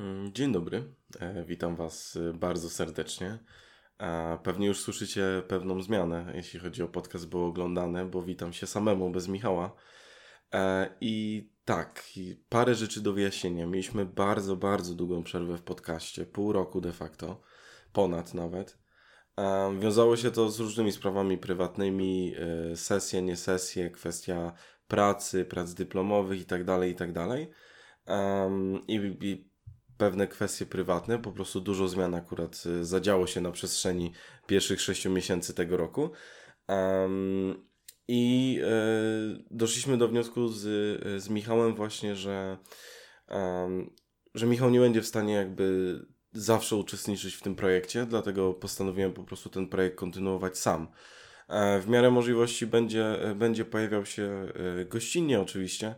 Mm, dzień dobry, e, witam Was e, bardzo serdecznie. Pewnie już słyszycie pewną zmianę, jeśli chodzi o podcast było oglądane, bo witam się samemu bez Michała. E, I tak, parę rzeczy do wyjaśnienia. Mieliśmy bardzo, bardzo długą przerwę w podcaście, pół roku de facto, ponad nawet. Wiązało się to z różnymi sprawami prywatnymi, sesje, nie sesje, kwestia pracy, prac dyplomowych itd., tak. Um, i, i pewne kwestie prywatne, po prostu dużo zmian akurat y, zadziało się na przestrzeni pierwszych sześciu miesięcy tego roku. Um, I y, doszliśmy do wniosku z, z Michałem właśnie, że, um, że Michał nie będzie w stanie jakby zawsze uczestniczyć w tym projekcie, dlatego postanowiłem po prostu ten projekt kontynuować sam. E, w miarę możliwości będzie, będzie pojawiał się e, gościnnie oczywiście,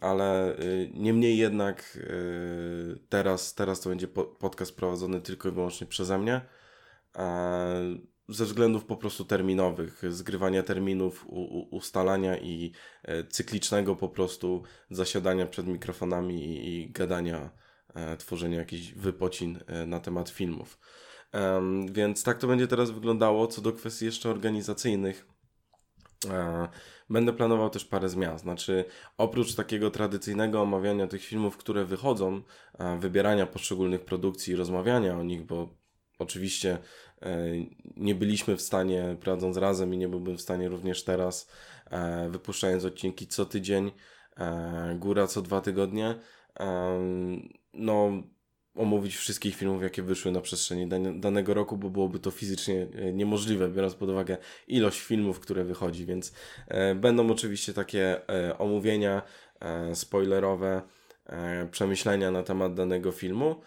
ale y, niemniej jednak y, teraz, teraz to będzie podcast prowadzony tylko i wyłącznie przeze mnie. Ze względów po prostu terminowych, zgrywania terminów, ustalania i e, cyklicznego po prostu zasiadania przed mikrofonami i, gadania, e, tworzenia jakichś wypocin e, na temat filmów. Więc tak to będzie teraz wyglądało. Co do kwestii jeszcze organizacyjnych, Będę planował też parę zmian, znaczy oprócz takiego tradycyjnego omawiania tych filmów, które wychodzą, wybierania poszczególnych produkcji, rozmawiania o nich, bo oczywiście e, nie byliśmy w stanie, prowadząc razem i nie byłbym w stanie również teraz, e, wypuszczając odcinki co tydzień, e, góra co dwa tygodnie, no omówić wszystkich filmów, jakie wyszły na przestrzeni danego roku, bo byłoby to fizycznie e, niemożliwe, biorąc pod uwagę ilość filmów, które wychodzi, więc e, będą oczywiście takie e, omówienia spoilerowe, przemyślenia na temat danego filmu,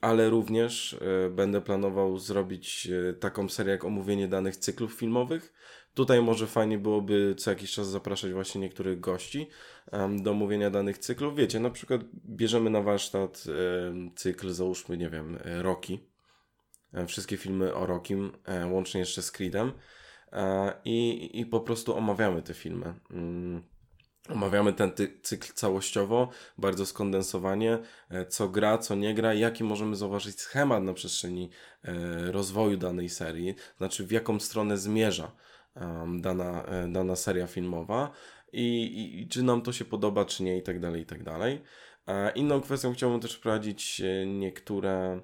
ale również będę planował zrobić taką serię jak omówienie danych cyklów filmowych, Tutaj może fajnie byłoby co jakiś czas zapraszać właśnie niektórych gości do omówienia danych cyklów. Wiecie, na przykład bierzemy na warsztat cykl, załóżmy, nie wiem, e, Rocky. Um, wszystkie filmy o Rockim, e, łącznie jeszcze z Creedem. E, i, I po prostu omawiamy te filmy. Mm, omawiamy ten cykl całościowo, bardzo skondensowanie, co gra, co nie gra, jaki możemy zauważyć schemat na przestrzeni rozwoju danej serii, znaczy w jaką stronę zmierza dana, e, dana seria filmowa i, i, czy nam to się podoba, czy nie i tak dalej, i tak dalej. Inną kwestią chciałbym też wprowadzić e, niektóre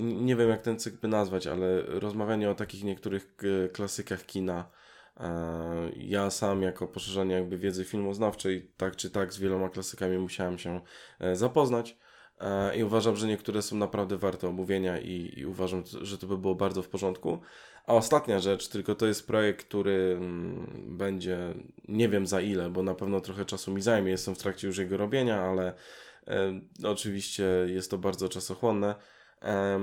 nie wiem jak ten cykl by nazwać, ale rozmawianie o takich niektórych klasykach kina. E, ja sam jako poszerzanie jakby wiedzy filmoznawczej, tak czy tak z wieloma klasykami musiałem się zapoznać i uważam, że niektóre są naprawdę warte omówienia i, i uważam, że to by było bardzo w porządku. A ostatnia rzecz, tylko to jest projekt, który mm, będzie, nie wiem za ile, bo na pewno trochę czasu mi zajmie, jestem w trakcie już jego robienia, ale e, oczywiście jest to bardzo czasochłonne. E,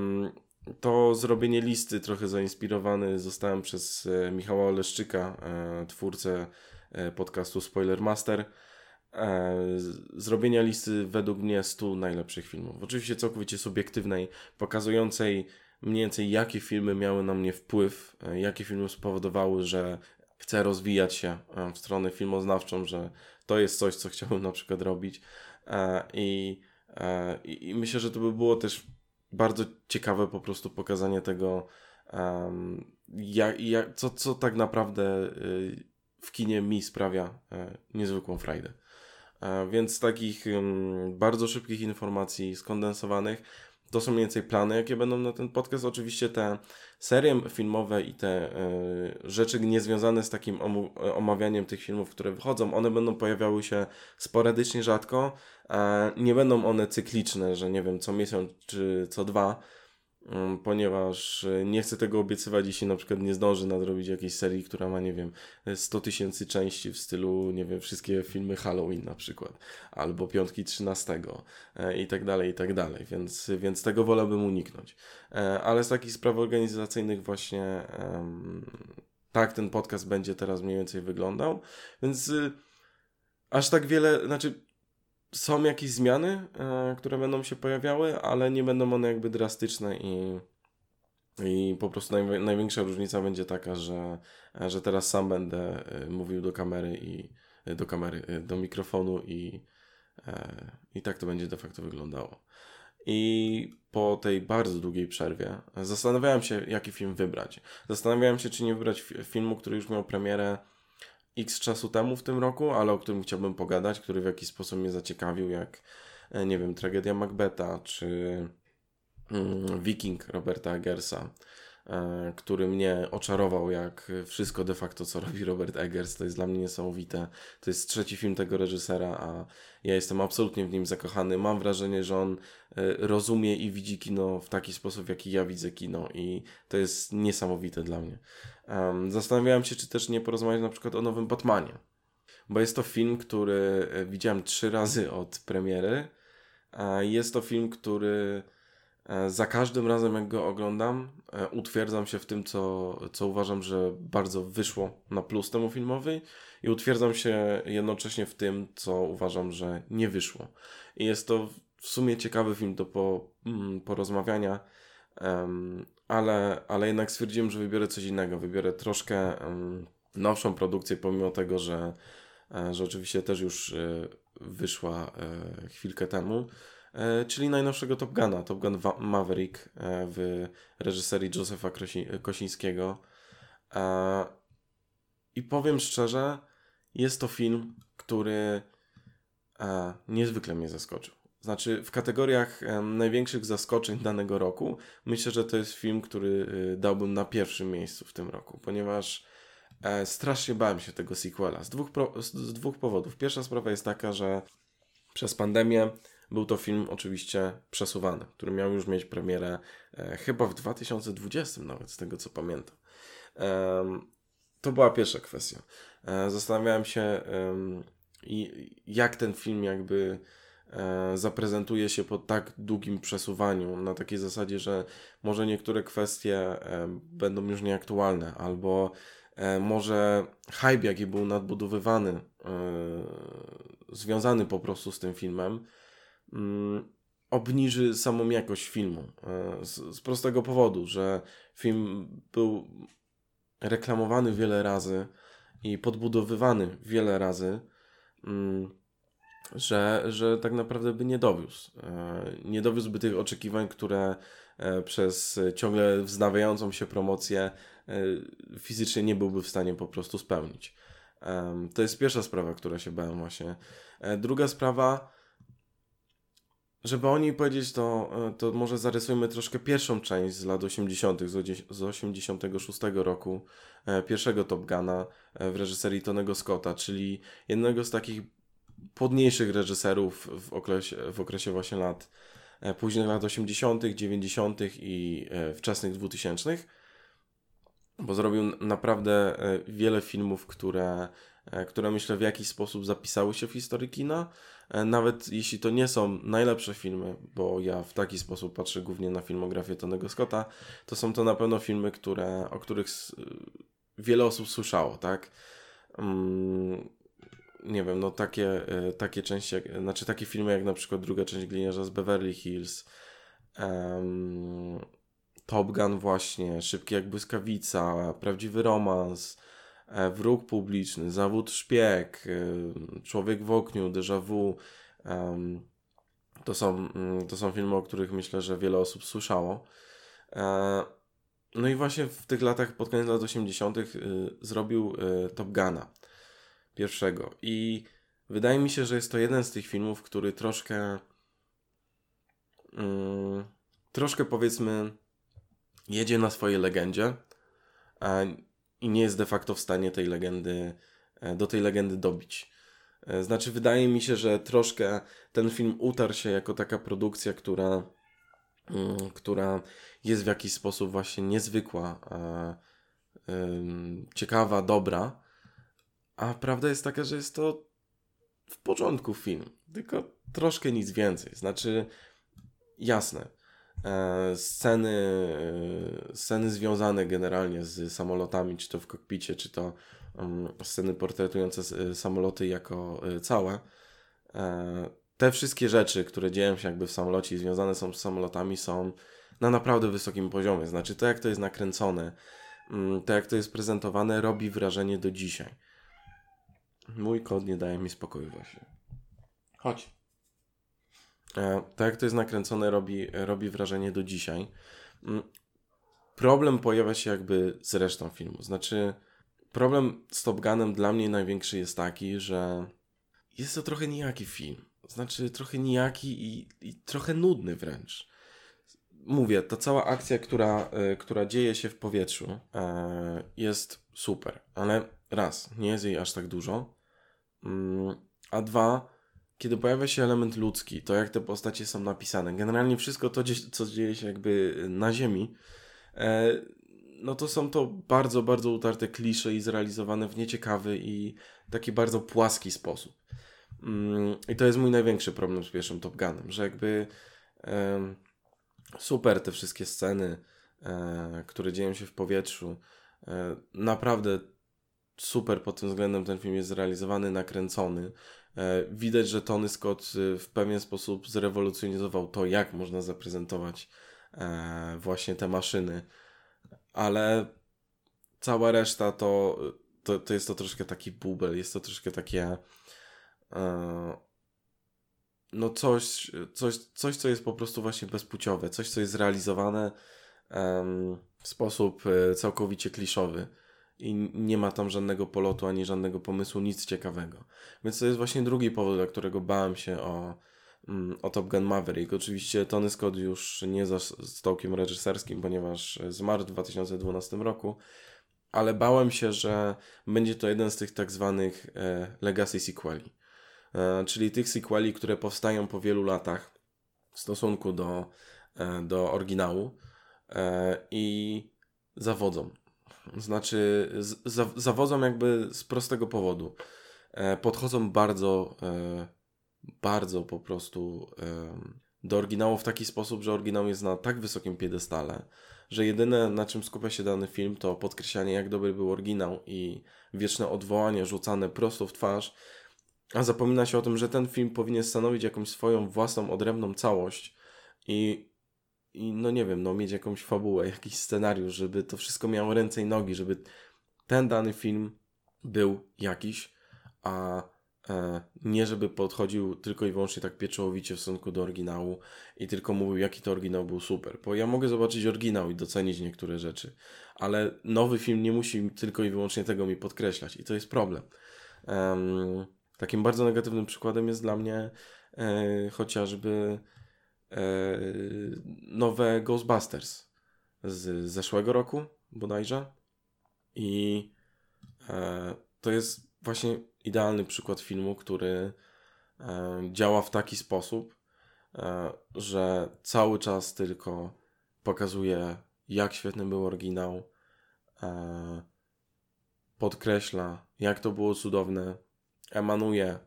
to zrobienie listy trochę zainspirowany zostałem przez e, Michała Oleszczyka, e, twórcę e, podcastu Spoiler Master. E, zrobienia listy według mnie 100 najlepszych filmów. Oczywiście całkowicie subiektywnej, pokazującej mniej więcej jakie filmy miały na mnie wpływ, e, jakie filmy spowodowały, że chcę rozwijać się e, w stronę filmoznawczą, że to jest coś, co chciałbym na przykład robić. E, I, i myślę, że to by było też bardzo ciekawe po prostu pokazanie tego, jak, jak, co, co tak naprawdę w kinie mi sprawia niezwykłą frajdę. Więc takich bardzo szybkich informacji skondensowanych to są mniej więcej plany, jakie będą na ten podcast. Oczywiście te serie filmowe i te y, rzeczy niezwiązane z takim omawianiem tych filmów, które wychodzą, one będą pojawiały się sporadycznie, rzadko. E, nie będą one cykliczne, że nie wiem, co miesiąc czy co dwa ponieważ e, nie chcę tego obiecywać, jeśli na przykład nie zdąży nadrobić jakiejś serii, która ma, nie wiem, 100 tysięcy części w stylu, nie wiem, wszystkie filmy Halloween na przykład, albo Piątki 13 e, i tak dalej, i tak dalej, więc, więc tego wolałbym uniknąć. E, ale z takich spraw organizacyjnych właśnie tak ten podcast będzie teraz mniej więcej wyglądał, więc y, aż tak wiele, znaczy są jakieś zmiany, e, które będą się pojawiały, ale nie będą one jakby drastyczne i, i po prostu naj, największa różnica będzie taka, że, że teraz sam będę e, mówił do kamery i do kamery, e, do mikrofonu i, I tak to będzie de facto wyglądało. I po tej bardzo długiej przerwie zastanawiałem się, jaki film wybrać. Zastanawiałem się, czy nie wybrać filmu, który już miał premierę x czasu temu w tym roku, ale o którym chciałbym pogadać, który w jakiś sposób mnie zaciekawił, jak, e, nie wiem, tragedia Macbeta, czy mm, Viking Roberta Eggersa, który mnie oczarował jak wszystko de facto, co robi Robert Eggers. To jest dla mnie niesamowite. To jest trzeci film tego reżysera, a ja jestem absolutnie w nim zakochany. Mam wrażenie, że on e, rozumie i widzi kino w taki sposób, w jaki ja widzę kino i to jest niesamowite dla mnie. Zastanawiałem się, czy też nie porozmawiać na przykład o nowym Batmanie, bo jest to film, który e, widziałem trzy razy od premiery. Jest to film, który E, za każdym razem, jak go oglądam, e, utwierdzam się w tym, co, co uważam, że bardzo wyszło na plus temu filmowi, i utwierdzam się jednocześnie w tym, co uważam, że nie wyszło. I jest to w sumie ciekawy film do po, mm, porozmawiania, ale, ale jednak stwierdziłem, że wybiorę coś innego. Wybiorę troszkę nowszą produkcję, pomimo tego, że, e, że oczywiście też już wyszła chwilkę temu. E, czyli najnowszego Top Guna, Top Gun Maverick e, w reżyserii Józefa Kosińskiego. E, I powiem szczerze, jest to film, który niezwykle mnie zaskoczył. Znaczy, w kategoriach największych zaskoczeń danego roku, myślę, że to jest film, który dałbym na pierwszym miejscu w tym roku, ponieważ strasznie bałem się tego sequela z dwóch, z dwóch powodów. Pierwsza sprawa jest taka, że przez pandemię był to film oczywiście przesuwany, który miał już mieć premierę e, chyba w 2020 nawet, z tego co pamiętam. E, to była pierwsza kwestia. E, zastanawiałem się, e, jak ten film jakby e, zaprezentuje się po tak długim przesuwaniu, na takiej zasadzie, że może niektóre kwestie e, będą już nieaktualne, albo może hype, jaki był nadbudowywany, związany po prostu z tym filmem, obniży samą jakość filmu. E, z, z, prostego powodu, że film był reklamowany wiele razy i podbudowywany wiele razy, mm, że, że tak naprawdę by nie dowiózł. E, nie dowiózłby tych oczekiwań, które e, przez ciągle wznawiającą się promocję fizycznie nie byłby w stanie po prostu spełnić. To jest pierwsza sprawa, która się bałem właśnie. Druga sprawa, żeby o niej powiedzieć, to, e, to może zarysujmy troszkę pierwszą część z lat 80., z 86 roku, e, pierwszego Top Guna e, w reżyserii Tonego Scotta, czyli jednego z takich płodniejszych reżyserów w okresie, w okresie właśnie lat późnych lat 80., 90. i wczesnych 2000. Bo zrobił naprawdę wiele filmów, które, które myślę w jakiś sposób zapisały się w historii kina E, nawet jeśli to nie są najlepsze filmy, bo ja w taki sposób patrzę głównie na filmografię Tonego Scotta, to są to na pewno filmy, które, o których wiele osób słyszało, tak? Mm, nie wiem, no takie, e, takie części, znaczy takie filmy jak na przykład druga część Gliniarza z Beverly Hills, um, Top Gun właśnie, Szybki jak błyskawica, Prawdziwy romans, E, wróg publiczny, zawód szpieg, e, człowiek w okniu, déjà vu. To są, mm, to są filmy, o których myślę, że wiele osób słyszało. E, no i właśnie w tych latach, pod koniec lat 80., zrobił Top Guna pierwszego. I wydaje mi się, że jest to jeden z tych filmów, który troszkę. Mm, troszkę powiedzmy, jedzie na swojej legendzie i nie jest de facto w stanie tej legendy, e, do tej legendy dobić. E, znaczy, wydaje mi się, że troszkę ten film utarł się jako taka produkcja, która, mm, która jest w jakiś sposób właśnie niezwykła, ciekawa, dobra. A prawda jest taka, że jest to w porządku film, tylko troszkę nic więcej. Znaczy, jasne E, sceny, e, sceny związane generalnie z samolotami, czy to w kokpicie, czy to sceny portretujące e, samoloty jako całe. Te wszystkie rzeczy, które dzieją się jakby w samolocie i związane są z samolotami, są na naprawdę wysokim poziomie. Znaczy, to jak to jest nakręcone, to jak to jest prezentowane, robi wrażenie do dzisiaj. Mój kod nie daje mi spokoju właśnie. Chodź. Tak jak to jest nakręcone, robi, robi wrażenie do dzisiaj. Mm, problem pojawia się jakby z resztą filmu. Znaczy, problem z Top Gunem dla mnie największy jest taki, że jest to trochę nijaki film. Znaczy, trochę nijaki i, i trochę nudny wręcz. Mówię, ta cała akcja, która, y, która dzieje się w powietrzu, y, jest super, ale raz, nie jest jej aż tak dużo. Y, a dwa, kiedy pojawia się element ludzki, to jak te postacie są napisane, generalnie wszystko to, co dzieje się jakby na Ziemi, e, no to są to bardzo, bardzo utarte klisze i zrealizowane w nieciekawy i taki bardzo płaski sposób. Mm, I to jest mój największy problem z pierwszym Top Gunem, że jakby super te wszystkie sceny, e, które dzieją się w powietrzu. E, naprawdę super pod tym względem ten film jest zrealizowany, nakręcony. E, widać, że Tony Scott w pewien sposób zrewolucjonizował to, jak można zaprezentować właśnie te maszyny, ale cała reszta to, to, to jest to troszkę taki bubel, jest to troszkę takie no coś, coś, coś, co jest po prostu właśnie bezpłciowe, coś, co jest zrealizowane w sposób e, całkowicie kliszowy i nie ma tam żadnego polotu ani żadnego pomysłu, nic ciekawego. Więc to jest właśnie drugi powód, dla którego bałem się o, mm, o Top Gun Maverick. Oczywiście Tony Scott już nie za stołkiem reżyserskim, ponieważ zmarł w 2012 roku, ale bałem się, że będzie to jeden z tych tak zwanych e, legacy sequeli E, czyli tych sequeli, które powstają po wielu latach w stosunku do, e, do oryginału i zawodzą. Znaczy, zawodzą jakby z prostego powodu. Podchodzą bardzo, bardzo po prostu do oryginału w taki sposób, że oryginał jest na tak wysokim piedestale, że jedyne na czym skupia się dany film to podkreślanie jak dobry był oryginał i wieczne odwołanie rzucane prosto w twarz a zapomina się o tym, że ten film powinien stanowić jakąś swoją własną, odrębną całość i, i no nie wiem, no mieć jakąś fabułę, jakiś scenariusz, żeby to wszystko miało ręce i nogi, żeby ten dany film był jakiś, a e, nie żeby podchodził tylko i wyłącznie tak pieczołowicie w stosunku do oryginału i tylko mówił, jaki to oryginał był super. Bo ja mogę zobaczyć oryginał i docenić niektóre rzeczy, ale nowy film nie musi tylko i wyłącznie tego mi podkreślać i to jest problem. Um, Takim bardzo negatywnym przykładem jest dla mnie e, chociażby nowe Ghostbusters z zeszłego roku bodajże. I e, to jest właśnie idealny przykład filmu, który e, działa w taki sposób, e, że cały czas tylko pokazuje, jak świetny był oryginał, e, podkreśla, jak to było cudowne, emanuje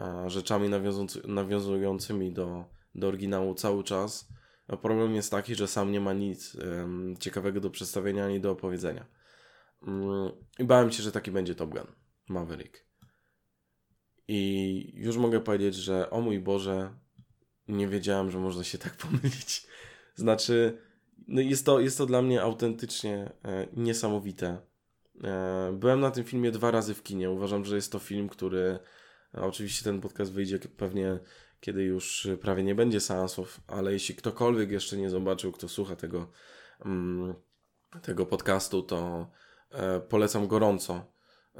e, rzeczami nawiązującymi do, do oryginału cały czas. A problem jest taki, że sam nie ma nic um, ciekawego do przedstawienia ani do opowiedzenia. Um, I bałem się, że taki będzie Top Gun Maverick. I już mogę powiedzieć, że o mój Boże, nie wiedziałem, że można się tak pomylić. Znaczy, no jest, to, jest to dla mnie autentycznie e, niesamowite. E, byłem na tym filmie dwa razy w kinie. Uważam, że jest to film, który. Oczywiście ten podcast wyjdzie pewnie, kiedy już prawie nie będzie seansów, ale jeśli ktokolwiek jeszcze nie zobaczył, kto słucha tego, mm, tego podcastu, to e, polecam gorąco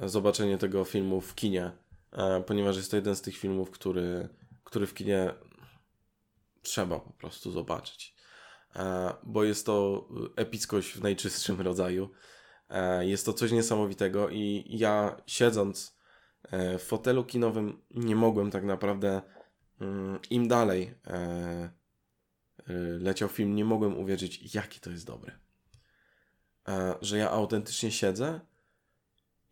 zobaczenie tego filmu w kinie, e, ponieważ jest to jeden z tych filmów, który, który w kinie trzeba po prostu zobaczyć. Bo jest to epickość w najczystszym rodzaju. E, jest to coś niesamowitego i ja siedząc e, w fotelu kinowym nie mogłem tak naprawdę mm, im dalej e, leciał film, nie mogłem uwierzyć, jaki to jest dobry. Że ja autentycznie siedzę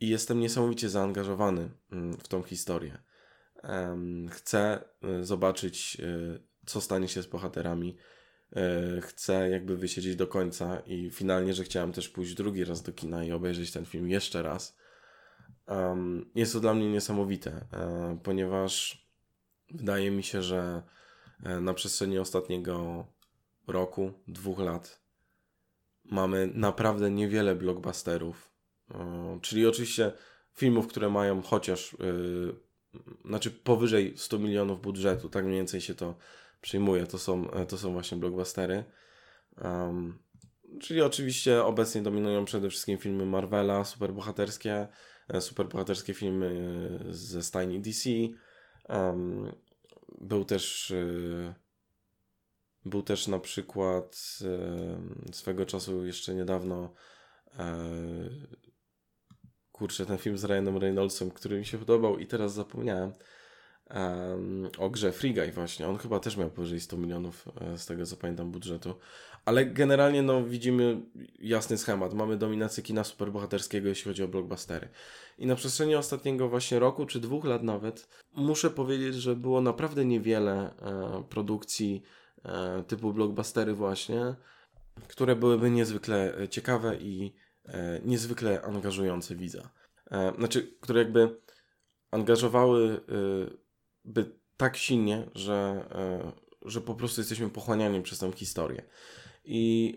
i jestem niesamowicie zaangażowany mm, w tą historię. Chcę zobaczyć, co stanie się z bohaterami. E, chcę jakby wysiedzieć do końca i finalnie, że chciałem też pójść drugi raz do kina i obejrzeć ten film jeszcze raz. Um, jest to dla mnie niesamowite, e, ponieważ wydaje mi się, że e, na przestrzeni ostatniego roku, dwóch lat mamy naprawdę niewiele blockbusterów, czyli oczywiście filmów, które mają chociaż, yy, znaczy powyżej 100 milionów budżetu, tak mniej więcej się to przyjmuje, to są, to są właśnie blockbustery. Um, czyli oczywiście obecnie dominują przede wszystkim filmy Marvela, superbohaterskie, e, superbohaterskie filmy e, ze stajni DC. Um, był też e, był też na przykład swego czasu jeszcze niedawno kurczę, ten film z Ryanem Reynoldsem, który mi się podobał i teraz zapomniałem um, o grze Free Guy właśnie. On chyba też miał powyżej 100 milionów e, z tego co pamiętam budżetu. Ale generalnie no widzimy jasny schemat. Mamy dominację kina superbohaterskiego jeśli chodzi o blockbustery. I na przestrzeni ostatniego właśnie roku czy dwóch lat nawet muszę powiedzieć, że było naprawdę niewiele e, produkcji e, typu blockbustery właśnie, które byłyby niezwykle e, ciekawe i e, niezwykle angażujące widza. E, znaczy, które jakby angażowały by tak silnie, że, e, że po prostu jesteśmy pochłaniani przez tę historię. I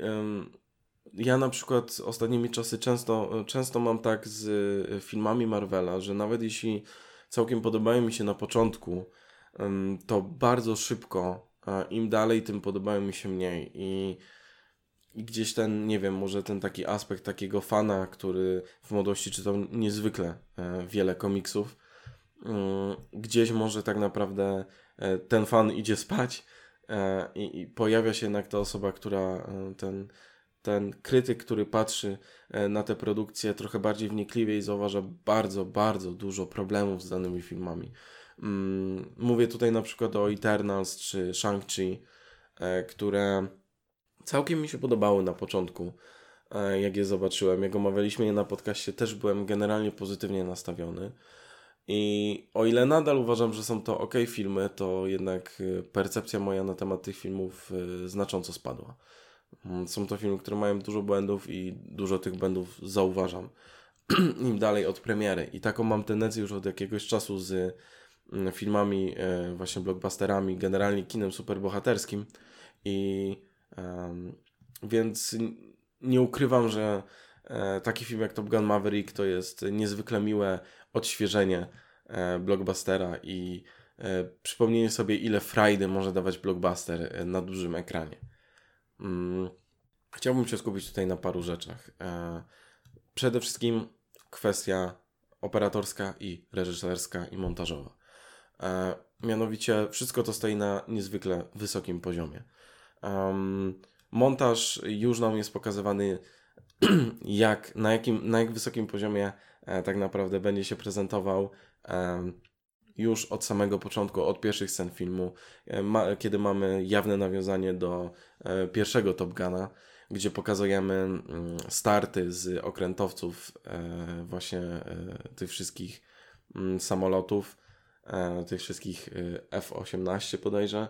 ja na przykład ostatnimi czasy często, często mam tak z e, filmami Marvela, że nawet jeśli całkiem podobają mi się na początku, to bardzo szybko, im dalej, tym podobają mi się mniej. I, I gdzieś ten, nie wiem, może ten taki aspekt takiego fana, który w młodości czytał niezwykle e, wiele komiksów, gdzieś może tak naprawdę e, ten fan idzie spać e, i, i pojawia się jednak ta osoba, która e, ten, ten krytyk, który patrzy na te produkcje trochę bardziej wnikliwie i zauważa bardzo, bardzo dużo problemów z danymi filmami. Mm, mówię tutaj na przykład o Eternals czy Shang-Chi, które całkiem mi się podobały na początku, jak je zobaczyłem. Jak omawialiśmy je na podcaście, też byłem generalnie pozytywnie nastawiony. I o ile nadal uważam, że są to ok filmy, to jednak y, percepcja moja na temat tych filmów y, znacząco spadła. Mm, są to filmy, które mają dużo błędów i dużo tych błędów zauważam im dalej od premiery. I taką mam tendencję już od jakiegoś czasu z mm, filmami, y, właśnie blockbusterami, generalnie kinem superbohaterskim. I um, więc nie ukrywam, że e, taki film jak Top Gun Maverick to jest niezwykle miłe odświeżenie e, blockbustera i e, przypomnienie sobie, ile frajdy może dawać blockbuster e, na dużym ekranie. Mm, chciałbym się skupić tutaj na paru rzeczach. Przede wszystkim kwestia operatorska i reżyserska i montażowa. Mianowicie wszystko to stoi na niezwykle wysokim poziomie. Montaż już nam jest pokazywany jak, na, jakim, na jak wysokim poziomie e, tak naprawdę będzie się prezentował e, już od samego początku, od pierwszych scen filmu, e, kiedy mamy jawne nawiązanie do e, pierwszego Top Guna, gdzie pokazujemy mm, starty z okrętowców e, właśnie tych wszystkich mm, samolotów, tych wszystkich F-18 bodajże,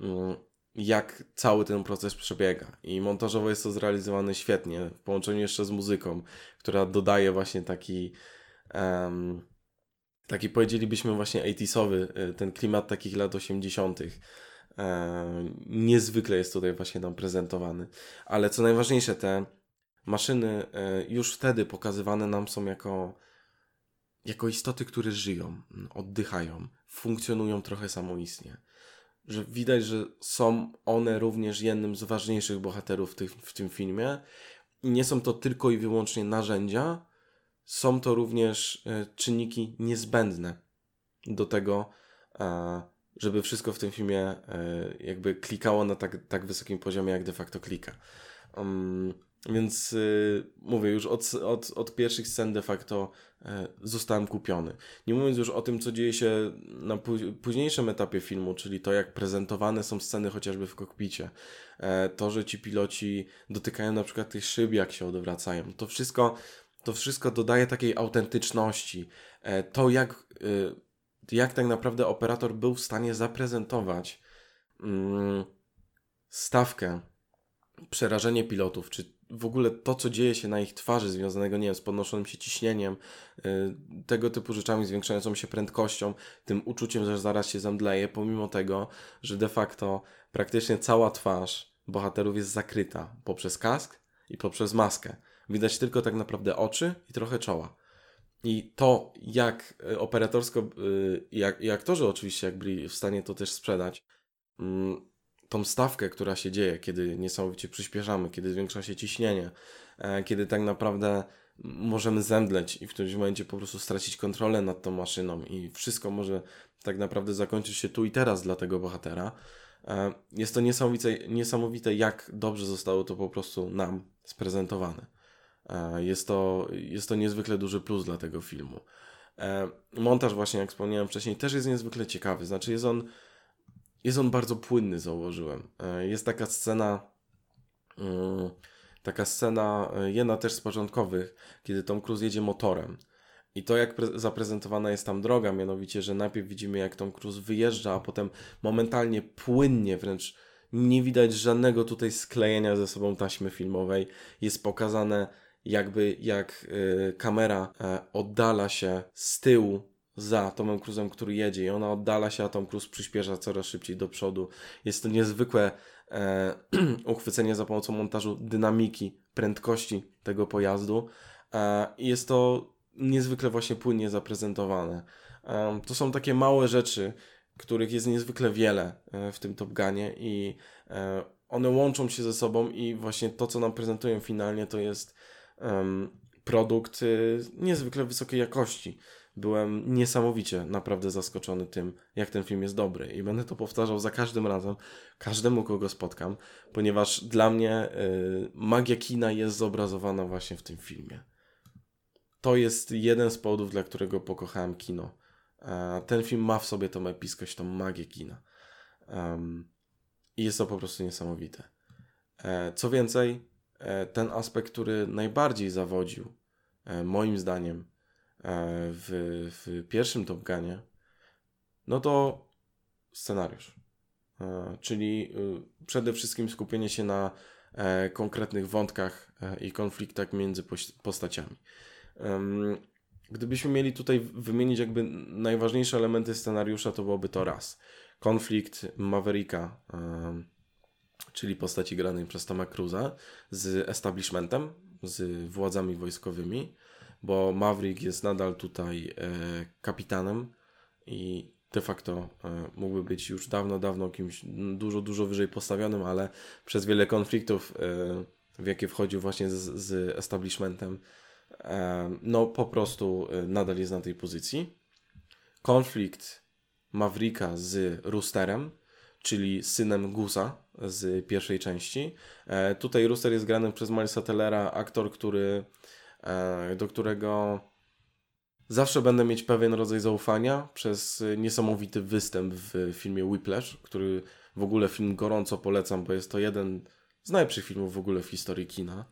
mm, jak cały ten proces przebiega. I montażowo jest to zrealizowane świetnie, w połączeniu jeszcze z muzyką, która dodaje właśnie taki. Um, taki powiedzielibyśmy właśnie 80sowy, y, ten klimat takich lat 80. E, niezwykle jest tutaj właśnie nam prezentowany. Ale co najważniejsze, te maszyny e, już wtedy pokazywane nam są jako, jako istoty, które żyją, oddychają, funkcjonują trochę samoistnie że widać, że są one również jednym z ważniejszych bohaterów w tym filmie. I nie są to tylko i wyłącznie narzędzia, są to również e, czynniki niezbędne do tego, e, żeby wszystko w tym filmie e, jakby klikało na tak, tak wysokim poziomie, jak de facto klika. Więc mówię, już od, od, od pierwszych scen de facto zostałem kupiony. Nie mówiąc już o tym, co dzieje się na późniejszym etapie filmu, czyli to, jak prezentowane są sceny chociażby w kokpicie. To, że ci piloci dotykają na przykład tych szyb, jak się odwracają. To wszystko, to wszystko dodaje takiej autentyczności. E, to, jak, jak tak naprawdę operator był w stanie zaprezentować mm, stawkę przerażenie pilotów, czy w ogóle to, co dzieje się na ich twarzy, związanego, nie wiem, z podnoszonym się ciśnieniem, yy, tego typu rzeczami, zwiększającą się prędkością, tym uczuciem, że zaraz się zemdleje, pomimo tego, że de facto praktycznie cała twarz bohaterów jest zakryta poprzez kask i poprzez maskę. Widać tylko tak naprawdę oczy i trochę czoła. I to, jak y, operatorsko, yy, jak, i aktorzy oczywiście, jak byli w stanie to też sprzedać, mm, tą stawkę, która się dzieje, kiedy niesamowicie przyspieszamy, kiedy zwiększa się ciśnienie, e, kiedy tak naprawdę możemy zemdleć i w którymś momencie po prostu stracić kontrolę nad tą maszyną i wszystko może tak naprawdę zakończyć się tu i teraz dla tego bohatera. E, jest to niesamowite, niesamowite jak dobrze zostało to po prostu nam sprezentowane. E, jest to, jest to niezwykle duży plus dla tego filmu. E, montaż właśnie, jak wspomniałem wcześniej, też jest niezwykle ciekawy. Znaczy jest on, jest on bardzo płynny, zauważyłem. Jest taka scena mm, taka scena, jedna też z początkowych, kiedy Tom Cruise jedzie motorem i to, jak zaprezentowana jest tam droga, mianowicie, że najpierw widzimy, jak Tom Cruise wyjeżdża, a potem momentalnie, płynnie wręcz nie widać żadnego tutaj sklejenia ze sobą taśmy filmowej. Jest pokazane, jakby jak y, kamera y, oddala się z tyłu za Tomem Cruise'em, który jedzie i ona oddala się, a Tom Cruise przyspiesza coraz szybciej do przodu. Jest to niezwykłe e, uchwycenie za pomocą montażu dynamiki, prędkości tego pojazdu. E, jest to niezwykle właśnie płynnie zaprezentowane. To są takie małe rzeczy, których jest niezwykle wiele e, w tym Top Gunie i e, one łączą się ze sobą i właśnie to, co nam prezentują finalnie, to jest produkt e, niezwykle wysokiej jakości. Byłem niesamowicie naprawdę zaskoczony tym, jak ten film jest dobry i będę to powtarzał za każdym razem, każdemu, kogo spotkam, ponieważ dla mnie magia kina jest zobrazowana właśnie w tym filmie to jest jeden z powodów, dla którego pokochałem kino. E, ten film ma w sobie tą episkość, tą magię kina. I jest to po prostu niesamowite. E, co więcej, ten aspekt, który najbardziej zawodził, moim zdaniem, w, w pierwszym Top Gunie, no to scenariusz. Czyli y, przede wszystkim skupienie się na konkretnych wątkach i konfliktach między postaciami. Gdybyśmy mieli tutaj wymienić jakby najważniejsze elementy scenariusza, to byłoby to raz. Konflikt Mavericka, czyli postaci granej przez Toma Cruza z establishmentem, z władzami wojskowymi, bo Maverick jest nadal tutaj e, kapitanem i de facto e, mógłby być już dawno, dawno kimś dużo, dużo wyżej postawionym, ale przez wiele konfliktów, e, w jakie wchodził właśnie z, z establishmentem, no po prostu y, nadal jest na tej pozycji. Konflikt Mavrika z Roosterem, czyli synem Gusa z pierwszej części. E, tutaj Rooster jest grany przez Milesa Tellera, aktor, który, e, do którego zawsze będę mieć pewien rodzaj zaufania przez niesamowity występ w filmie Whiplash, który w ogóle film gorąco polecam, bo jest to jeden z najlepszych filmów w ogóle w historii kina.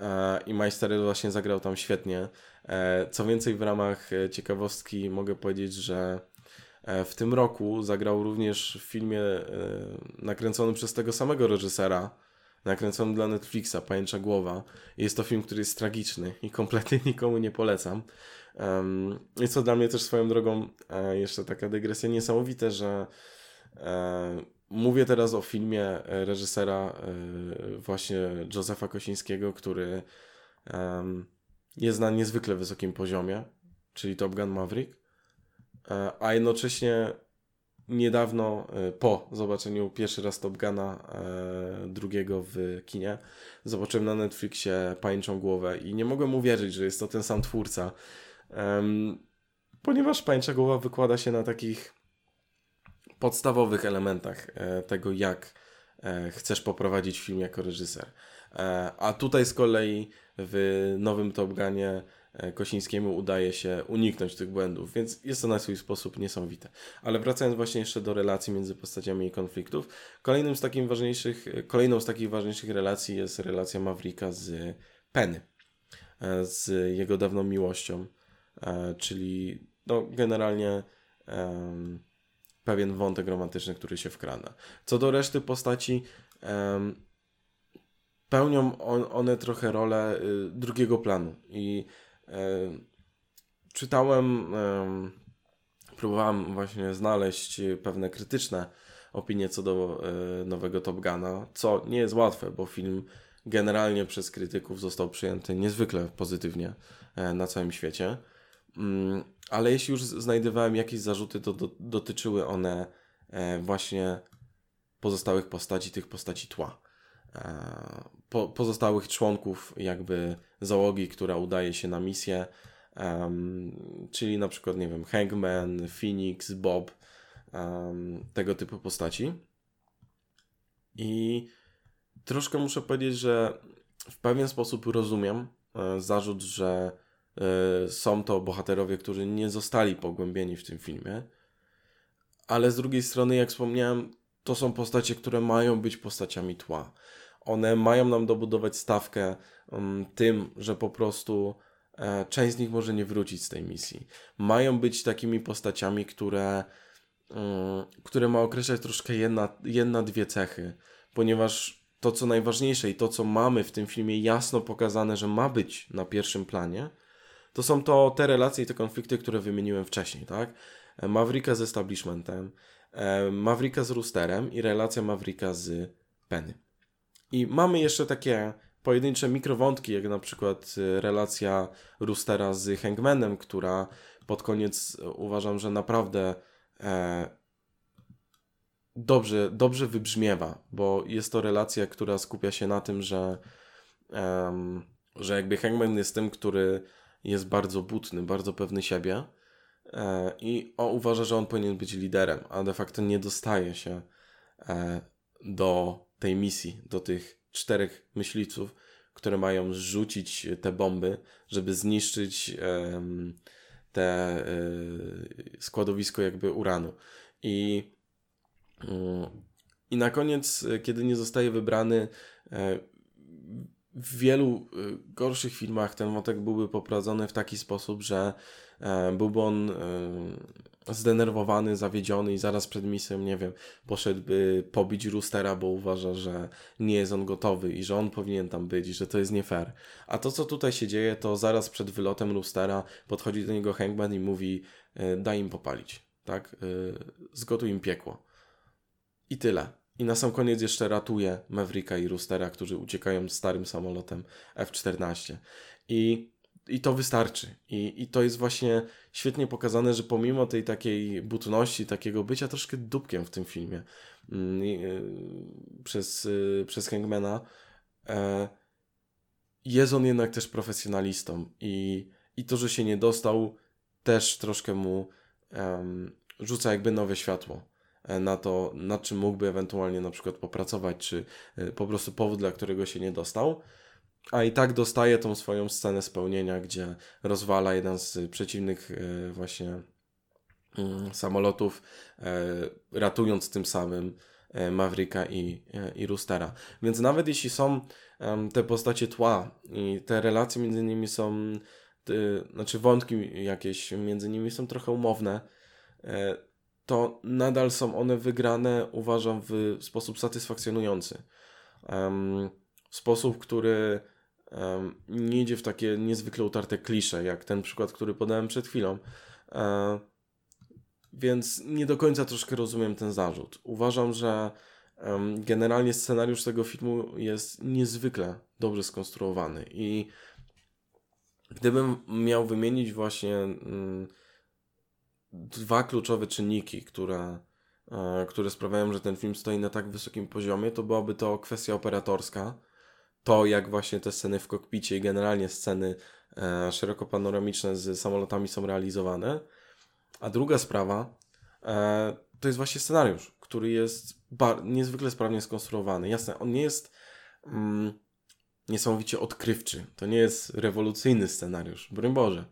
E, i Majster właśnie zagrał tam świetnie. Co więcej, w ramach ciekawostki mogę powiedzieć, że w tym roku zagrał również w filmie nakręconym przez tego samego reżysera, nakręconym dla Netflixa, Pajęcza Głowa. Jest to film, który jest tragiczny i kompletnie nikomu nie polecam. Jest to dla mnie też swoją drogą jeszcze taka dygresja niesamowite, że Mówię teraz o filmie e, reżysera e, właśnie Józefa Kosińskiego, który jest na niezwykle wysokim poziomie, czyli Top Gun Maverick, e, a jednocześnie niedawno po zobaczeniu pierwszy raz Top Guna drugiego w kinie zobaczyłem na Netflixie Pańczą Głowę i nie mogłem uwierzyć, że jest to ten sam twórca, ponieważ Pańcza Głowa wykłada się na takich podstawowych elementach e, tego, jak e, chcesz poprowadzić film jako reżyser. E, a tutaj z kolei w nowym Top Gunie Kosińskiemu udaje się uniknąć tych błędów, więc jest to na swój sposób niesamowite. Ale wracając właśnie jeszcze do relacji między postaciami i konfliktów, kolejnym z takich ważniejszych, kolejną z takich ważniejszych relacji jest relacja Mavrika z Penny, z jego dawną miłością, czyli no, generalnie um, pewien wątek romantyczny, który się wkrada. Co do reszty postaci, um, pełnią on, one trochę rolę y, drugiego planu i czytałem, próbowałem właśnie znaleźć pewne krytyczne opinie co do y, nowego Top Guna, co nie jest łatwe, bo film generalnie przez krytyków został przyjęty niezwykle pozytywnie e, na całym świecie. Mm, ale jeśli już znajdowałem jakieś zarzuty, to do, dotyczyły one e, właśnie pozostałych postaci, tych postaci tła. E, po, pozostałych członków jakby załogi, która udaje się na misję, um, czyli na przykład, nie wiem, Hangman, Phoenix, Bob, um, tego typu postaci. I troszkę muszę powiedzieć, że w pewien sposób rozumiem e, zarzut, że e, są to bohaterowie, którzy nie zostali pogłębieni w tym filmie, ale z drugiej strony, jak wspomniałem, to są postacie, które mają być postaciami tła. One mają nam dobudować stawkę um, tym, że po prostu e, część z nich może nie wrócić z tej misji. Mają być takimi postaciami, które, um, które ma określać troszkę jedna, jedna, dwie cechy, ponieważ to, co najważniejsze i to, co mamy w tym filmie jasno pokazane, że ma być na pierwszym planie, to są to te relacje i te konflikty, które wymieniłem wcześniej, tak? Mavrika z establishmentem, e, Mavrika z Roosterem i relacja Mavrika z Penny. I mamy jeszcze takie pojedyncze mikrowątki, jak na przykład e, relacja Roostera z Hangmanem, która pod koniec e, uważam, że naprawdę e, dobrze, dobrze wybrzmiewa, bo jest to relacja, która skupia się na tym, że, e, że jakby Hangman jest tym, który jest bardzo butny, bardzo pewny siebie e, i on uważa, że on powinien być liderem, a de facto nie dostaje się e, do tej misji, do tych czterech myśliwców, które mają rzucić te bomby, żeby zniszczyć um, te y, składowisko jakby uranu. I, y, I na koniec, kiedy nie zostaje wybrany, y, w wielu gorszych filmach ten wątek byłby poprowadzony w taki sposób, że byłby on zdenerwowany, zawiedziony i zaraz przed misją, nie wiem, poszedłby pobić Roostera, bo uważa, że nie jest on gotowy i że on powinien tam być że to jest nie fair. A to, co tutaj się dzieje, to zaraz przed wylotem Roostera podchodzi do niego Hangman i mówi e, daj im popalić, tak? E, zgotuj im piekło. I tyle. I na sam koniec jeszcze ratuje Mavericka i Roostera, którzy uciekają starym samolotem F-14. I i to wystarczy. I, I to jest właśnie świetnie pokazane, że pomimo tej takiej butności, takiego bycia troszkę dupkiem w tym filmie yy, przez, yy, przez Hangmana, yy, jest on jednak też profesjonalistą. I, I to, że się nie dostał, też troszkę mu rzuca jakby nowe światło na to, nad czym mógłby ewentualnie na przykład popracować, czy po prostu powód, dla którego się nie dostał a i tak dostaje tą swoją scenę spełnienia, gdzie rozwala jeden z przeciwnych e, właśnie mm, samolotów, e, ratując tym samym e, Mavrika i, i Roostera. Więc nawet jeśli są te postacie tła i te relacje między nimi są, znaczy wątki jakieś między nimi są trochę umowne, to nadal są one wygrane, uważam, w sposób satysfakcjonujący. W sposób, który nie idzie w takie niezwykle utarte klisze, jak ten przykład, który podałem przed chwilą. E, więc nie do końca troszkę rozumiem ten zarzut. Uważam, że generalnie scenariusz tego filmu jest niezwykle dobrze skonstruowany i gdybym miał wymienić właśnie mm, dwa kluczowe czynniki, które, e, które sprawiają, że ten film stoi na tak wysokim poziomie, to byłaby to kwestia operatorska to, jak właśnie te sceny w kokpicie i generalnie sceny e, szeroko panoramiczne z samolotami są realizowane. A druga sprawa e, to jest właśnie scenariusz, który jest niezwykle sprawnie skonstruowany. Jasne, on nie jest mm, niesamowicie odkrywczy. To nie jest rewolucyjny scenariusz, broń Boże.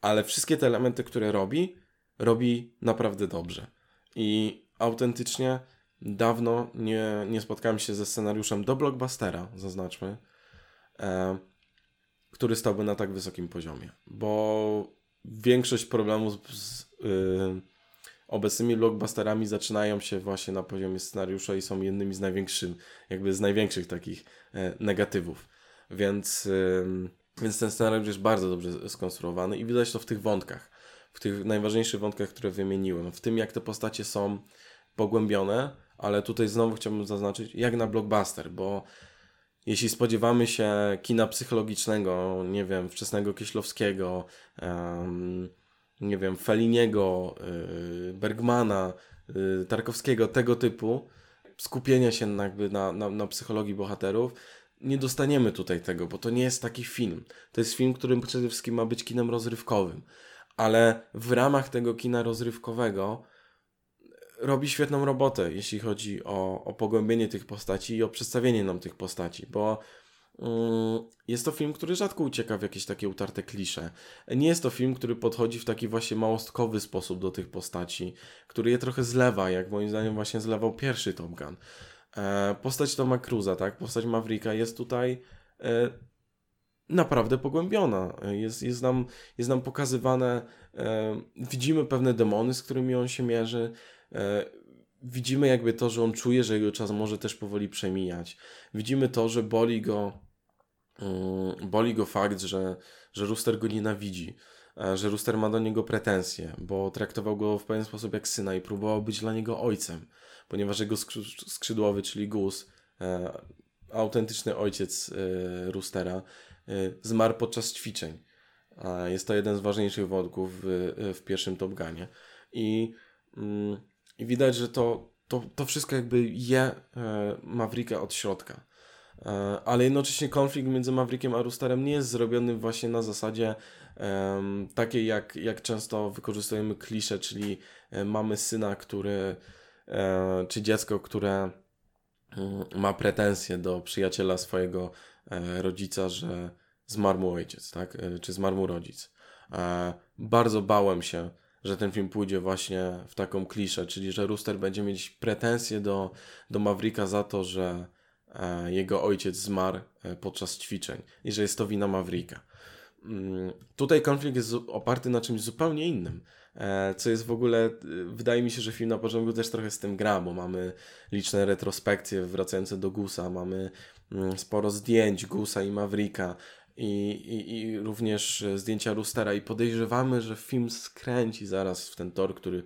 Ale wszystkie te elementy, które robi, robi naprawdę dobrze. I autentycznie Dawno nie, nie spotkałem się ze scenariuszem do blockbustera, zaznaczmy, e, który stałby na tak wysokim poziomie, bo większość problemów z y, obecnymi blockbusterami zaczynają się właśnie na poziomie scenariusza i są jednymi z największych, jakby z największych takich e, negatywów. Więc, y, więc ten scenariusz jest bardzo dobrze skonstruowany i widać to w tych wątkach, w tych najważniejszych wątkach, które wymieniłem, w tym jak te postacie są pogłębione, ale tutaj znowu chciałbym zaznaczyć, jak na blockbuster, bo jeśli spodziewamy się kina psychologicznego, nie wiem, wczesnego Kieślowskiego, um, nie wiem, Feliniego, yy, Bergmana, yy, Tarkowskiego, tego typu, skupienia się jakby na, na, na psychologii bohaterów, nie dostaniemy tutaj tego, bo to nie jest taki film. To jest film, który przede wszystkim ma być kinem rozrywkowym. Ale w ramach tego kina rozrywkowego robi świetną robotę, jeśli chodzi o, o pogłębienie tych postaci i o przedstawienie nam tych postaci, bo mm, jest to film, który rzadko ucieka w jakieś takie utarte klisze. Nie jest to film, który podchodzi w taki właśnie małostkowy sposób do tych postaci, który je trochę zlewa, jak moim zdaniem właśnie zlewał pierwszy Top Gun. E, postać Toma Cruza, tak? Postać Mavricka jest tutaj e, naprawdę pogłębiona. Jest, jest, nam, jest nam pokazywane, e, widzimy pewne demony, z którymi on się mierzy. E, widzimy jakby to, że on czuje, że jego czas może też powoli przemijać. Widzimy to, że boli go, mm, boli go fakt, że, że Rooster go nienawidzi, e, że Rooster ma do niego pretensje, bo traktował go w pewien sposób jak syna i próbował być dla niego ojcem, ponieważ jego skrzydłowy, czyli Gus, e, autentyczny ojciec Roostera, zmarł podczas ćwiczeń. Jest to jeden z ważniejszych wątków w, w pierwszym Top Gunie. I mm, i widać, że to, to, to wszystko jakby je e, od środka. E, ale jednocześnie konflikt między Mavrickiem a Roosterem nie jest zrobiony właśnie na zasadzie um, takiej, jak, jak często wykorzystujemy klisze, czyli e, mamy syna, który, e, czy dziecko, które um, ma pretensje do przyjaciela swojego e, rodzica, że zmarł mu ojciec, tak? E, czy zmarł mu rodzic. bardzo bałem się, że ten film pójdzie właśnie w taką kliszę, czyli że Rooster będzie mieć pretensje do, do Mavricka za to, że e, jego ojciec zmarł e, podczas ćwiczeń i że jest to wina Mavricka. Mm, tutaj konflikt jest oparty na czymś zupełnie innym, e, co jest w ogóle, wydaje mi się, że film na początku też trochę z tym gra, bo mamy liczne retrospekcje wracające do Gusa, mamy mm, sporo zdjęć Gusa i Mavricka, i, i, i również zdjęcia Roostera i podejrzewamy, że film skręci zaraz w ten tor, który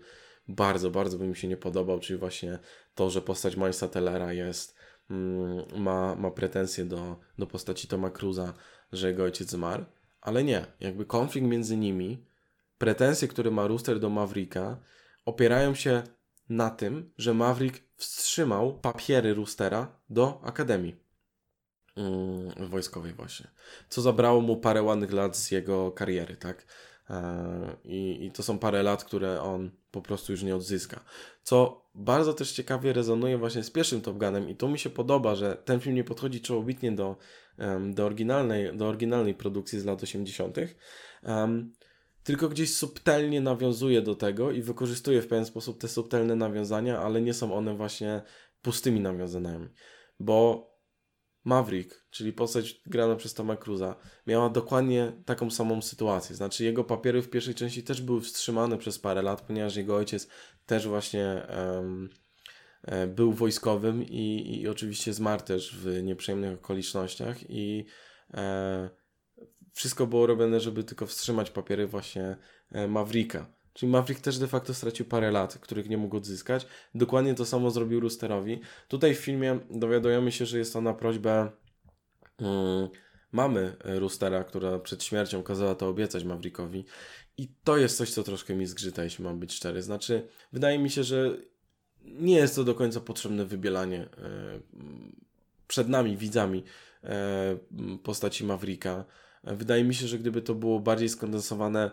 bardzo, bardzo by mi się nie podobał, czyli właśnie to, że postać Milesa Tellera jest, mm, ma, ma pretensje do, do postaci Toma Cruza, że jego ojciec zmarł, ale nie, jakby konflikt między nimi, pretensje, które ma Rooster do Mavricka, opierają się na tym, że Maverick wstrzymał papiery Roostera do Akademii. Mm, wojskowej właśnie. Co zabrało mu parę ładnych lat z jego kariery, tak? E, I, I to są parę lat, które on po prostu już nie odzyska. Co bardzo też ciekawie rezonuje właśnie z pierwszym Top Gunem i to mi się podoba, że ten film nie podchodzi czołobitnie do, do, oryginalnej, do oryginalnej produkcji z lat 80., um, tylko gdzieś subtelnie nawiązuje do tego i wykorzystuje w pewien sposób te subtelne nawiązania, ale nie są one właśnie pustymi nawiązaniami. Bo Maverick, czyli postać grana przez Toma Cruza, miała dokładnie taką samą sytuację. Znaczy, jego papiery w pierwszej części też były wstrzymane przez parę lat, ponieważ jego ojciec też właśnie um, był wojskowym i, i oczywiście zmarł też w nieprzyjemnych okolicznościach i e, wszystko było robione, żeby tylko wstrzymać papiery właśnie e, Mavricka. Czyli Maverick też de facto stracił parę lat, których nie mógł odzyskać. Dokładnie to samo zrobił Roosterowi. Tutaj w filmie dowiadujemy się, że jest to na prośbę um, mamy Roostera, która przed śmiercią kazała to obiecać Maverickowi. I to jest coś, co troszkę mi zgrzyta, jeśli mam być szczery. Znaczy, wydaje mi się, że nie jest to do końca potrzebne wybielanie e, przed nami, widzami, e, postaci Mavericka. Wydaje mi się, że gdyby to było bardziej skondensowane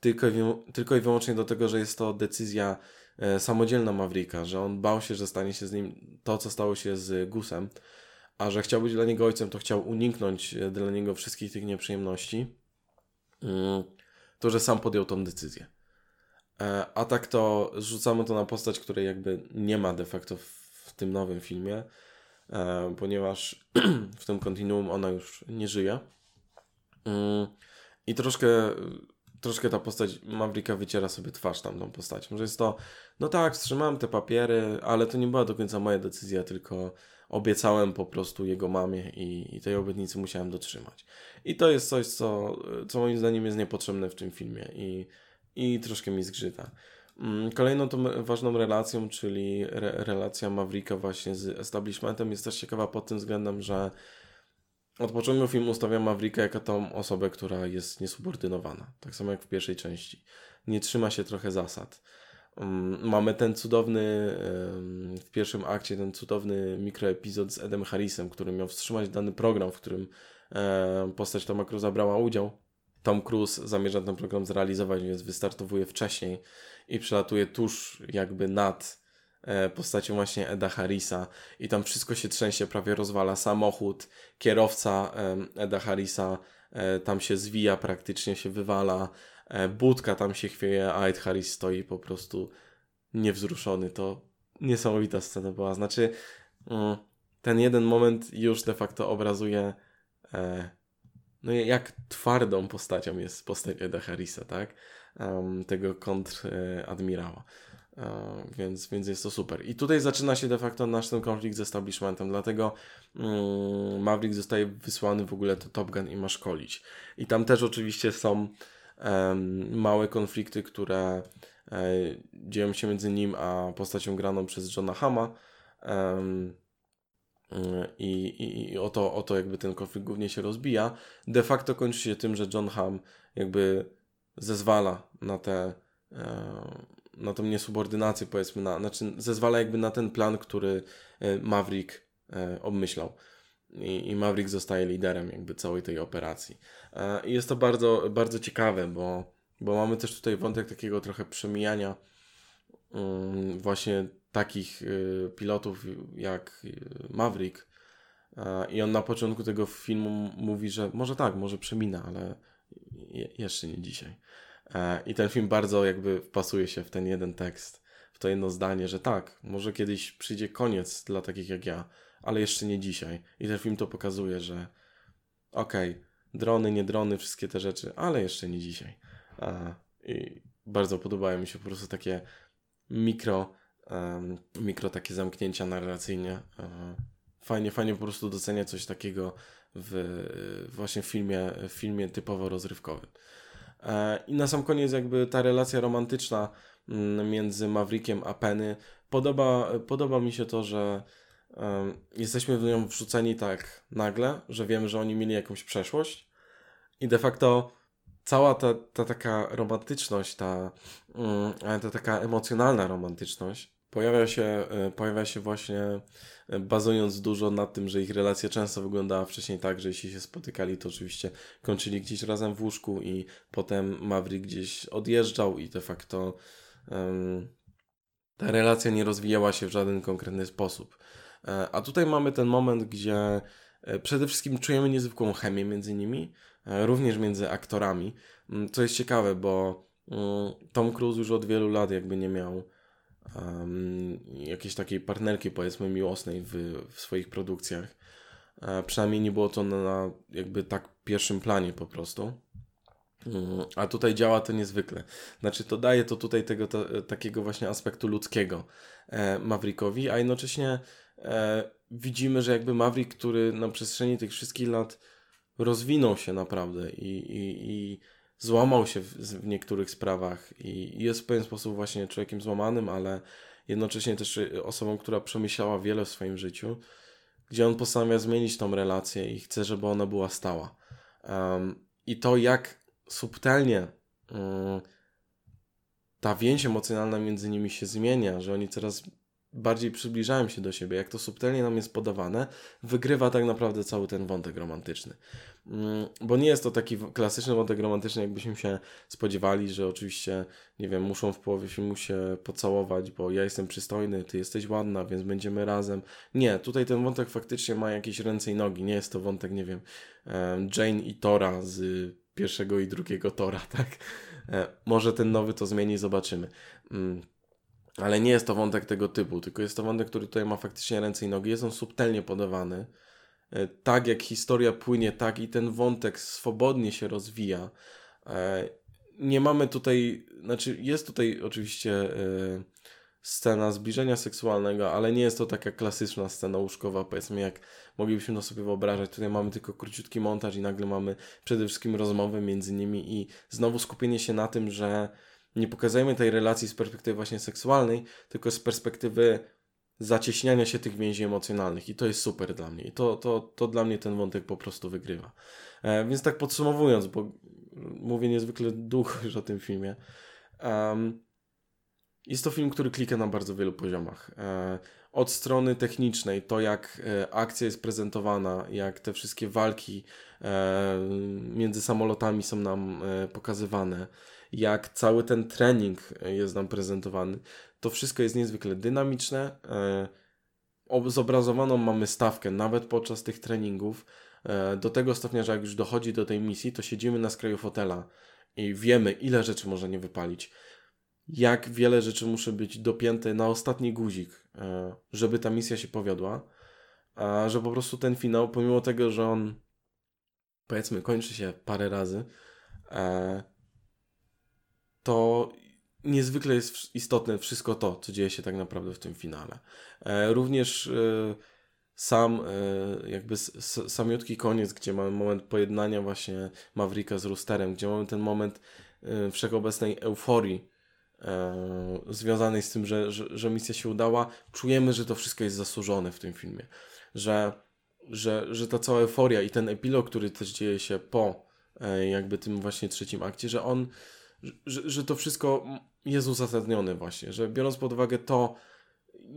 tylko i, tylko i wyłącznie do tego, że jest to decyzja e, samodzielna Mavrika, że on bał się, że stanie się z nim to, co stało się z Gusem, a że chciał być dla niego ojcem, to chciał uniknąć e, dla niego wszystkich tych nieprzyjemności, mm, to że sam podjął tą decyzję. E, a tak to rzucamy to na postać, której jakby nie ma de facto w tym nowym filmie, ponieważ w tym kontinuum ona już nie żyje. I troszkę, troszkę ta postać Mavrika wyciera sobie twarz tamtą postacią, że jest to, no tak, wstrzymałem te papiery, ale to nie była do końca moja decyzja, tylko obiecałem po prostu jego mamie i, i tej obietnicy musiałem dotrzymać. I to jest coś, co, co moim zdaniem jest niepotrzebne w tym filmie i, i troszkę mi zgrzyta. Mm, kolejną tą ważną relacją, czyli re, relacja Mavrika właśnie z establishmentem jest też ciekawa pod tym względem, że od początku filmu ustawia Mavrika jako tą osobę, która jest niesubordynowana. Tak samo jak w pierwszej części. Nie trzyma się trochę zasad. Um, mamy ten cudowny, w pierwszym akcie, ten cudowny mikroepizod z Edem Harrisem, który miał wstrzymać dany program, w którym um, postać Toma Cruise'a brała udział. Tom Cruise zamierza ten program zrealizować, więc wystartowuje wcześniej i przelatuje tuż jakby nad e, postacią właśnie Eda Harrisa i tam wszystko się trzęsie, prawie rozwala samochód, kierowca Eda Harrisa e, tam się zwija, praktycznie się wywala, e, budka tam się chwieje, a Ed Harris stoi po prostu niewzruszony. To niesamowita scena była. Znaczy, mm, ten jeden moment już de facto obrazuje no jak twardą postacią jest postać Eda Harrisa, tak? Tego kontradmirała. Um, więc, więc jest to super. I tutaj zaczyna się de facto nasz ten konflikt z establishmentem, dlatego um, Maverick zostaje wysłany w ogóle do Top Gun i ma szkolić. I tam też oczywiście są małe konflikty, które e, dzieją się między nim a postacią graną przez Johna Hama. Um, i, i, i o, to, o to jakby ten konflikt głównie się rozbija. De facto kończy się tym, że John Hamm jakby zezwala na te e, na tą niesubordynację powiedzmy, na, znaczy zezwala jakby na ten plan, który e, Maverick e, obmyślał. I, I Maverick zostaje liderem jakby całej tej operacji. I jest to bardzo, bardzo ciekawe, bo, bo mamy też tutaj wątek takiego trochę przemijania mm, właśnie takich pilotów jak Maverick. I on na początku tego filmu mówi, że może tak, może przemina, ale jeszcze nie dzisiaj. E, I ten film bardzo jakby wpasuje się w ten jeden tekst, w to jedno zdanie, że tak, może kiedyś przyjdzie koniec dla takich jak ja, ale jeszcze nie dzisiaj. I ten film to pokazuje, że okej, okay, drony, nie drony, wszystkie te rzeczy, ale jeszcze nie dzisiaj. I bardzo podobają mi się po prostu takie mikro mikro takie zamknięcia narracyjnie. Fajnie, fajnie po prostu docenia coś takiego w właśnie filmie, filmie typowo rozrywkowym. E, I na sam koniec jakby ta relacja romantyczna mm, między Maverickiem a Penny podoba, podoba mi się to, że jesteśmy w nią wrzuceni tak nagle, że wiemy, że oni mieli jakąś przeszłość i de facto cała ta, ta taka romantyczność, ta, mm, ta taka emocjonalna romantyczność Pojawia się, e, pojawia się właśnie e, bazując dużo na tym, że ich relacja często wyglądała wcześniej tak, że jeśli się spotykali, to oczywiście kończyli gdzieś razem w łóżku i potem Maverick gdzieś odjeżdżał i de facto um, ta relacja nie rozwijała się w żaden konkretny sposób. E, a tutaj mamy ten moment, gdzie przede wszystkim czujemy niezwykłą chemię między nimi, również między aktorami, mm, co jest ciekawe, bo mm, Tom Cruise już od wielu lat jakby nie miał um, jakiejś takiej partnerki, powiedzmy, miłosnej w, w swoich produkcjach. E, przynajmniej nie było to na, na jakby tak pierwszym planie po prostu. Um, a tutaj działa to niezwykle. Znaczy, to daje to tutaj tego takiego właśnie aspektu ludzkiego e, Maverickowi, a jednocześnie e, widzimy, że jakby Maverick, który na przestrzeni tych wszystkich lat rozwinął się naprawdę i, i, i złamał się w, w, niektórych sprawach i jest w pewien sposób właśnie człowiekiem złamanym, ale jednocześnie też osobą, która przemyślała wiele w swoim życiu, gdzie on postanawia zmienić tą relację i chce, żeby ona była stała. Um, I to, jak subtelnie um, ta więź emocjonalna między nimi się zmienia, że oni coraz bardziej przybliżają się do siebie, jak to subtelnie nam jest podawane, wygrywa tak naprawdę cały ten wątek romantyczny. Mm, bo nie jest to taki klasyczny wątek romantyczny, jakbyśmy się spodziewali, że oczywiście, nie wiem, muszą w połowie filmu się pocałować, bo ja jestem przystojny, ty jesteś ładna, więc będziemy razem. Nie, tutaj ten wątek faktycznie ma jakieś ręce i nogi. Nie jest to wątek, nie wiem, Jane i Tora z pierwszego i drugiego Tora, tak? E, może ten nowy to zmieni, zobaczymy. Ale nie jest to wątek tego typu, tylko jest to wątek, który tutaj ma faktycznie ręce i nogi. Jest on subtelnie podawany. E, tak jak historia płynie, tak i ten wątek swobodnie się rozwija. E, nie mamy tutaj, znaczy jest tutaj oczywiście e, scena zbliżenia seksualnego, ale nie jest to taka klasyczna scena łóżkowa, powiedzmy, jak moglibyśmy to sobie wyobrażać. Tutaj mamy tylko króciutki montaż i nagle mamy przede wszystkim rozmowę między nimi i znowu skupienie się na tym, że nie pokazujemy tej relacji z perspektywy właśnie seksualnej, tylko z perspektywy zacieśniania się tych więzi emocjonalnych i to jest super dla mnie. I to, to, to dla mnie ten wątek po prostu wygrywa. E, więc tak podsumowując, bo mówię niezwykle długo już o tym filmie. Um, jest to film, który klika na bardzo wielu poziomach. E, od strony technicznej, to jak e, akcja jest prezentowana, jak te wszystkie walki e, między samolotami są nam e, pokazywane, jak cały ten trening jest nam prezentowany, to wszystko jest niezwykle dynamiczne. E, zobrazowaną mamy stawkę nawet podczas tych treningów. E, do tego stopnia, że jak już dochodzi do tej misji, to siedzimy na skraju fotela i wiemy, ile rzeczy może nie wypalić jak wiele rzeczy musi być dopięte na ostatni guzik, e, żeby ta misja się powiodła, a że po prostu ten finał, pomimo tego, że on powiedzmy kończy się parę razy, e, to niezwykle jest istotne wszystko to, co dzieje się tak naprawdę w tym finale. E, również sam jakby samiutki koniec, gdzie mamy moment pojednania właśnie Mavrika z Roosterem, gdzie mamy ten moment wszechobecnej euforii, e, związanej z tym, że, że, że misja się udała, czujemy, że to wszystko jest zasłużone w tym filmie. Że, że, że ta cała euforia i ten epilog, który też dzieje się po e, jakby tym właśnie trzecim akcie, że on, że, że to wszystko jest uzasadnione właśnie, że biorąc pod uwagę to,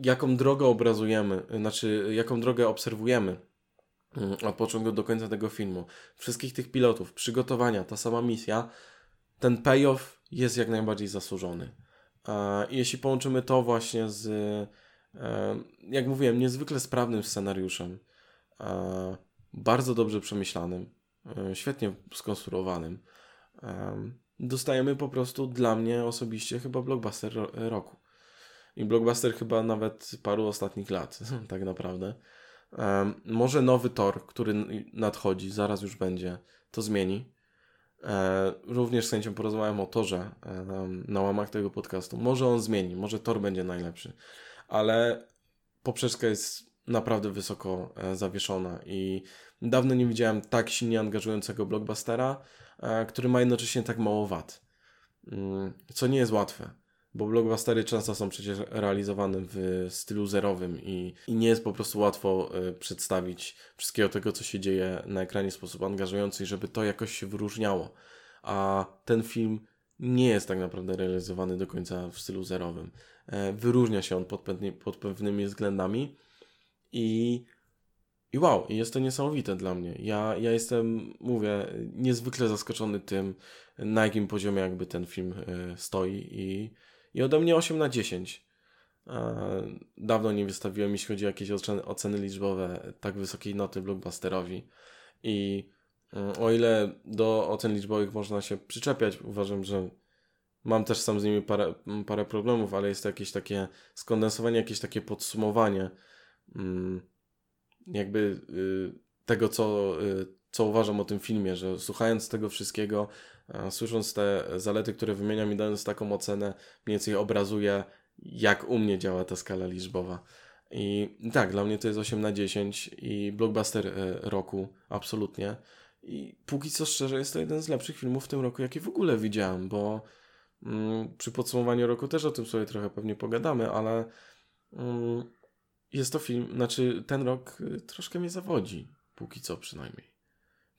jaką drogę obrazujemy, znaczy jaką drogę obserwujemy mm, od początku do końca tego filmu, wszystkich tych pilotów, przygotowania, ta sama misja, ten payoff jest jak najbardziej zasłużony. Jeśli połączymy to właśnie z, e, jak mówiłem, niezwykle sprawnym scenariuszem, bardzo dobrze przemyślanym, e, świetnie skonstruowanym, dostajemy po prostu dla mnie osobiście chyba blockbuster roku. I blockbuster chyba nawet paru ostatnich lat, tak naprawdę. Może nowy Tor, który nadchodzi, zaraz już będzie, to zmieni. E, również z chęcią porozmawiam o torze e, na łamach tego podcastu. Może on zmieni, może tor będzie najlepszy, ale poprzeczka jest naprawdę wysoko e, zawieszona i dawno nie widziałem tak silnie angażującego blockbustera, który ma jednocześnie tak mało wad. Mm, co nie jest łatwe bo blockbustery często są przecież realizowane w stylu zerowym i, i nie jest po prostu łatwo y, przedstawić wszystkiego tego, co się dzieje na ekranie w sposób angażujący, żeby to jakoś się wyróżniało. A ten film nie jest tak naprawdę realizowany do końca w stylu zerowym. E, wyróżnia się on pod pewnymi względami i i wow, jest to niesamowite dla mnie. Ja, ja jestem, mówię, niezwykle zaskoczony tym, na jakim poziomie jakby ten film e, stoi i i ode mnie 8 na 10. Dawno nie wystawiłem, jeśli chodzi o jakieś oceny liczbowe, tak wysokiej noty blockbusterowi. I mm, o ile do ocen liczbowych można się przyczepiać, uważam, że mam też sam z nimi parę, parę problemów, ale jest to jakieś takie skondensowanie, jakieś takie podsumowanie mm, jakby y, tego, co, y, co uważam o tym filmie, że słuchając tego wszystkiego, słysząc te zalety, które wymieniam i dając taką ocenę, mniej więcej obrazuje, jak u mnie działa ta skala liczbowa. I tak, dla mnie to jest 8 na 10 i blockbuster e, roku, absolutnie. I póki co szczerze, jest to jeden z lepszych filmów w tym roku, jaki w ogóle widziałem, bo mm, przy podsumowaniu roku też o tym sobie trochę pewnie pogadamy, ale mm, jest to film, znaczy ten rok y, troszkę mnie zawodzi, póki co przynajmniej.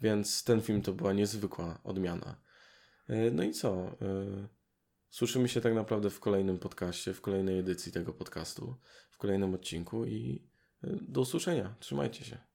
Więc ten film to była niezwykła odmiana. E, no i co? E, słyszymy się tak naprawdę w kolejnym podcaście, w kolejnej edycji tego podcastu, w kolejnym odcinku i do usłyszenia. Trzymajcie się.